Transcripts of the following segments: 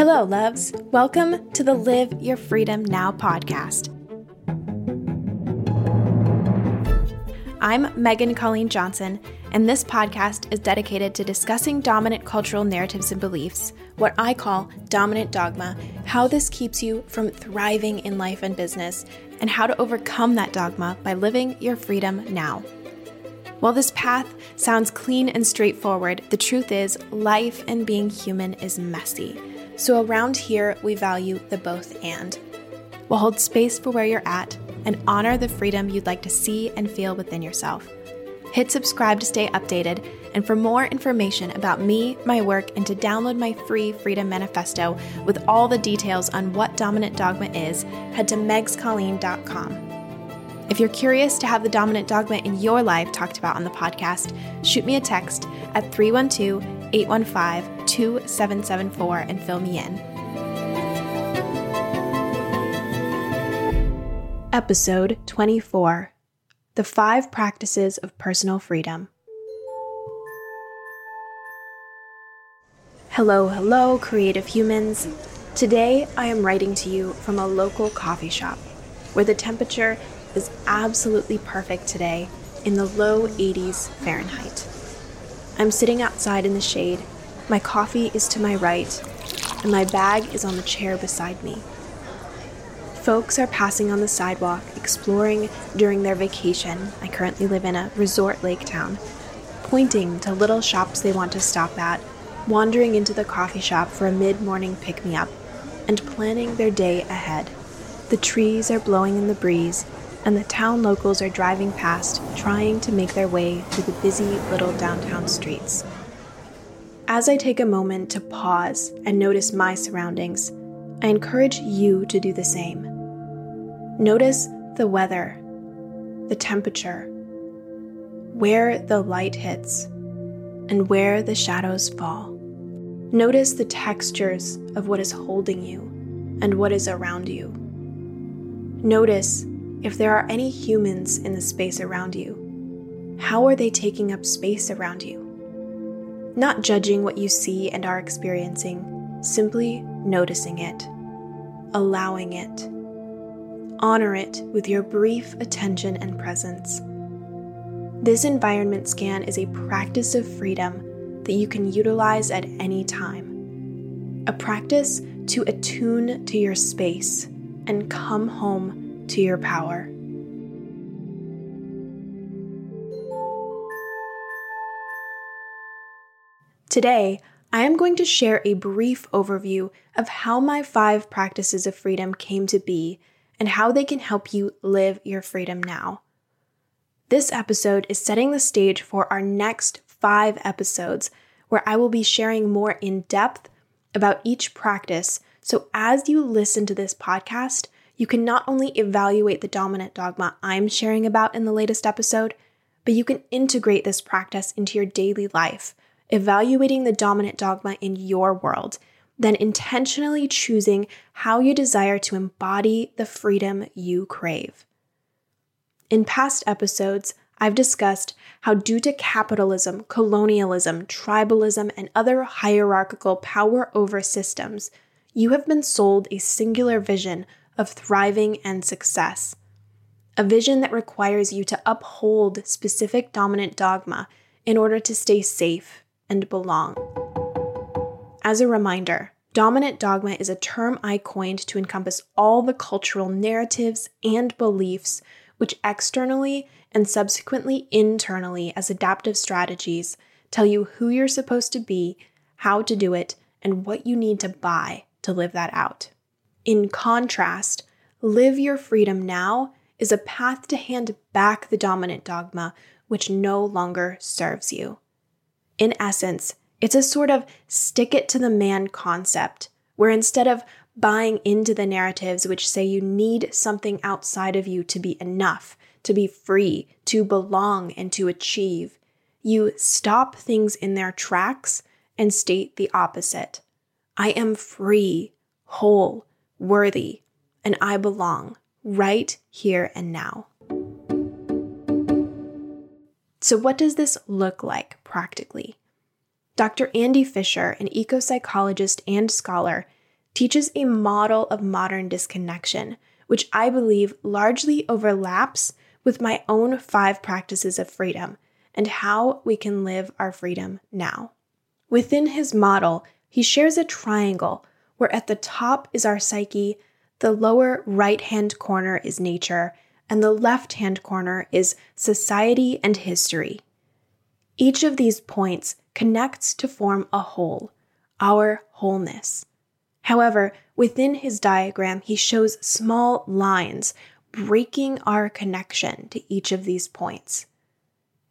Hello, loves. Welcome to the Live Your Freedom Now podcast. I'm Megan Colleen Johnson, and this podcast is dedicated to discussing dominant cultural narratives and beliefs, what I call dominant dogma, how this keeps you from thriving in life and business, and how to overcome that dogma by living your freedom now. While this path sounds clean and straightforward, the truth is life and being human is messy. So around here, we value the both and. We'll hold space for where you're at and honor the freedom you'd like to see and feel within yourself. Hit subscribe to stay updated, and for more information about me, my work, and to download my free Freedom Manifesto with all the details on what Dominant Dogma is, head to megscolleen.com. If you're curious to have the dominant dogma in your life talked about on the podcast, shoot me a text at 312 815 2774 and fill me in. Episode 24 The Five Practices of Personal Freedom. Hello, hello, creative humans. Today I am writing to you from a local coffee shop where the temperature is absolutely perfect today in the low 80s Fahrenheit. I'm sitting outside in the shade, my coffee is to my right, and my bag is on the chair beside me. Folks are passing on the sidewalk, exploring during their vacation. I currently live in a resort lake town, pointing to little shops they want to stop at, wandering into the coffee shop for a mid morning pick me up, and planning their day ahead. The trees are blowing in the breeze, and the town locals are driving past, trying to make their way through the busy little downtown streets. As I take a moment to pause and notice my surroundings, I encourage you to do the same. Notice the weather, the temperature, where the light hits, and where the shadows fall. Notice the textures of what is holding you and what is around you. Notice if there are any humans in the space around you, how are they taking up space around you? Not judging what you see and are experiencing, simply noticing it, allowing it. Honor it with your brief attention and presence. This environment scan is a practice of freedom that you can utilize at any time. A practice to attune to your space and come home to your power. Today, I am going to share a brief overview of how my five practices of freedom came to be and how they can help you live your freedom now. This episode is setting the stage for our next five episodes, where I will be sharing more in depth about each practice. So, as you listen to this podcast, you can not only evaluate the dominant dogma I'm sharing about in the latest episode, but you can integrate this practice into your daily life, evaluating the dominant dogma in your world, then intentionally choosing how you desire to embody the freedom you crave. In past episodes, I've discussed how, due to capitalism, colonialism, tribalism, and other hierarchical power over systems, you have been sold a singular vision of thriving and success. A vision that requires you to uphold specific dominant dogma in order to stay safe and belong. As a reminder, dominant dogma is a term I coined to encompass all the cultural narratives and beliefs which externally and subsequently internally, as adaptive strategies, tell you who you're supposed to be, how to do it, and what you need to buy to live that out. In contrast, live your freedom now is a path to hand back the dominant dogma which no longer serves you. In essence, it's a sort of stick it to the man concept, where instead of buying into the narratives which say you need something outside of you to be enough, to be free, to belong, and to achieve, you stop things in their tracks and state the opposite I am free, whole, worthy, and I belong right here and now. So, what does this look like practically? Dr. Andy Fisher, an eco psychologist and scholar, teaches a model of modern disconnection, which I believe largely overlaps with my own five practices of freedom and how we can live our freedom now. Within his model, he shares a triangle where at the top is our psyche, the lower right hand corner is nature, and the left hand corner is society and history. Each of these points connects to form a whole, our wholeness. However, within his diagram, he shows small lines breaking our connection to each of these points.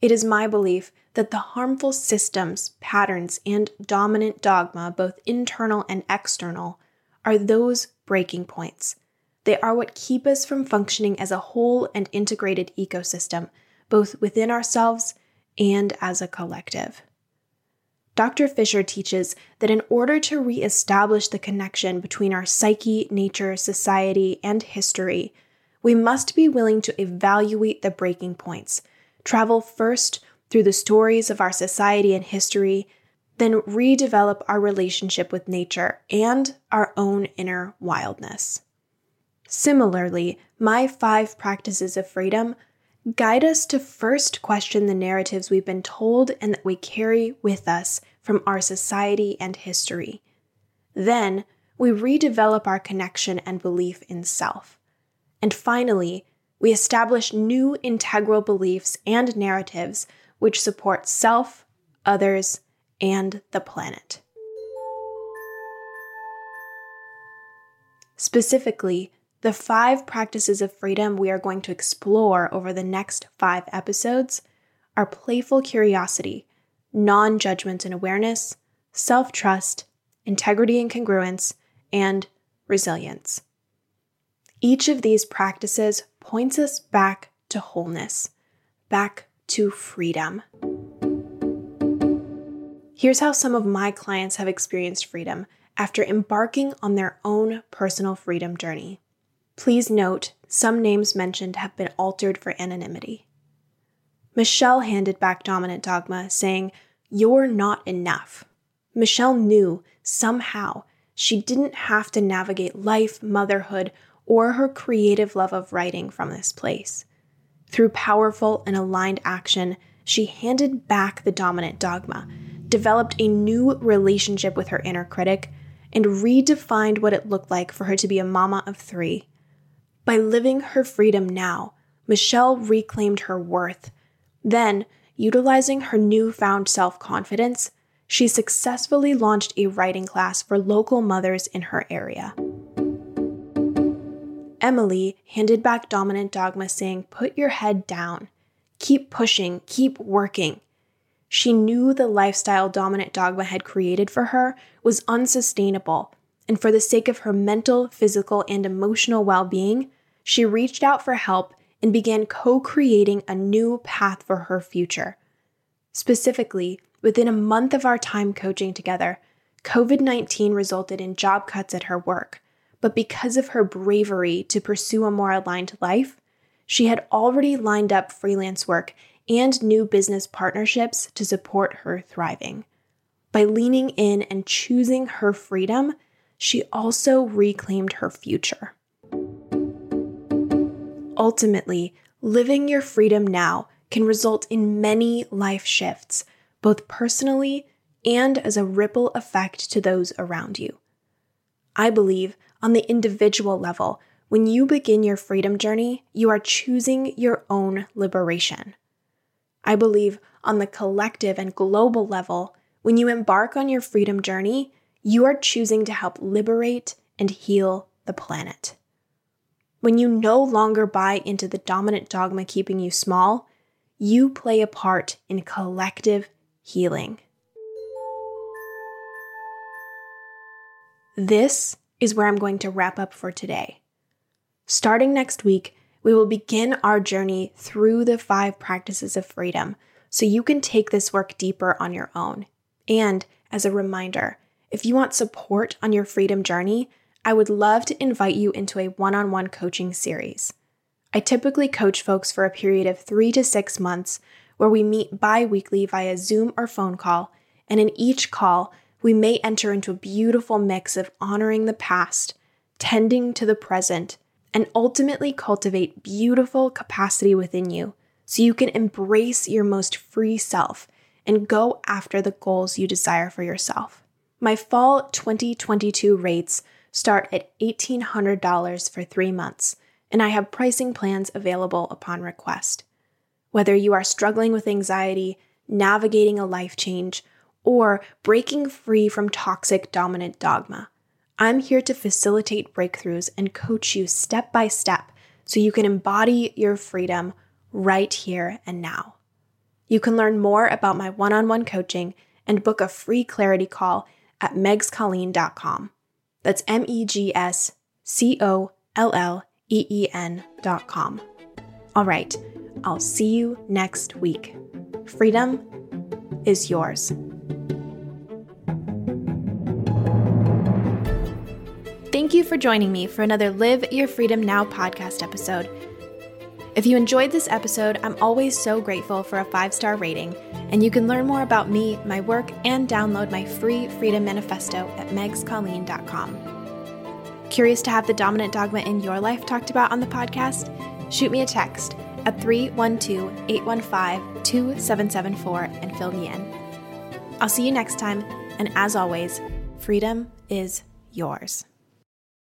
It is my belief that the harmful systems, patterns, and dominant dogma, both internal and external, are those breaking points. They are what keep us from functioning as a whole and integrated ecosystem, both within ourselves and as a collective. Dr. Fisher teaches that in order to reestablish the connection between our psyche, nature, society, and history, we must be willing to evaluate the breaking points, travel first through the stories of our society and history, then redevelop our relationship with nature and our own inner wildness. Similarly, my five practices of freedom guide us to first question the narratives we've been told and that we carry with us from our society and history. Then, we redevelop our connection and belief in self. And finally, we establish new integral beliefs and narratives which support self, others, and the planet. Specifically, the five practices of freedom we are going to explore over the next five episodes are playful curiosity, non judgment and awareness, self trust, integrity and congruence, and resilience. Each of these practices points us back to wholeness, back to freedom. Here's how some of my clients have experienced freedom after embarking on their own personal freedom journey. Please note, some names mentioned have been altered for anonymity. Michelle handed back dominant dogma, saying, You're not enough. Michelle knew, somehow, she didn't have to navigate life, motherhood, or her creative love of writing from this place. Through powerful and aligned action, she handed back the dominant dogma, developed a new relationship with her inner critic, and redefined what it looked like for her to be a mama of three by living her freedom now, Michelle reclaimed her worth. Then, utilizing her newfound self confidence, she successfully launched a writing class for local mothers in her area. Emily handed back dominant dogma, saying, Put your head down. Keep pushing, keep working. She knew the lifestyle dominant dogma had created for her was unsustainable and for the sake of her mental, physical, and emotional well being, she reached out for help and began co creating a new path for her future. Specifically, within a month of our time coaching together, COVID 19 resulted in job cuts at her work. But because of her bravery to pursue a more aligned life, she had already lined up freelance work and new business partnerships to support her thriving. By leaning in and choosing her freedom, she also reclaimed her future. Ultimately, living your freedom now can result in many life shifts, both personally and as a ripple effect to those around you. I believe on the individual level, when you begin your freedom journey, you are choosing your own liberation. I believe on the collective and global level, when you embark on your freedom journey, you are choosing to help liberate and heal the planet. When you no longer buy into the dominant dogma keeping you small, you play a part in collective healing. This is where I'm going to wrap up for today. Starting next week, we will begin our journey through the five practices of freedom so you can take this work deeper on your own. And as a reminder, if you want support on your freedom journey, I would love to invite you into a one on one coaching series. I typically coach folks for a period of three to six months where we meet bi weekly via Zoom or phone call, and in each call, we may enter into a beautiful mix of honoring the past, tending to the present, and ultimately cultivate beautiful capacity within you so you can embrace your most free self and go after the goals you desire for yourself. My fall 2022 rates start at $1,800 for three months, and I have pricing plans available upon request. Whether you are struggling with anxiety, navigating a life change, or breaking free from toxic dominant dogma, I'm here to facilitate breakthroughs and coach you step by step so you can embody your freedom right here and now. You can learn more about my one on one coaching and book a free clarity call at megscolleen.com. That's M E G S C O L L E E N.com. All right, I'll see you next week. Freedom is yours. You for joining me for another Live Your Freedom Now podcast episode. If you enjoyed this episode, I'm always so grateful for a five star rating, and you can learn more about me, my work, and download my free Freedom Manifesto at megscolleen.com. Curious to have the dominant dogma in your life talked about on the podcast? Shoot me a text at 312 815 2774 and fill me in. I'll see you next time, and as always, freedom is yours.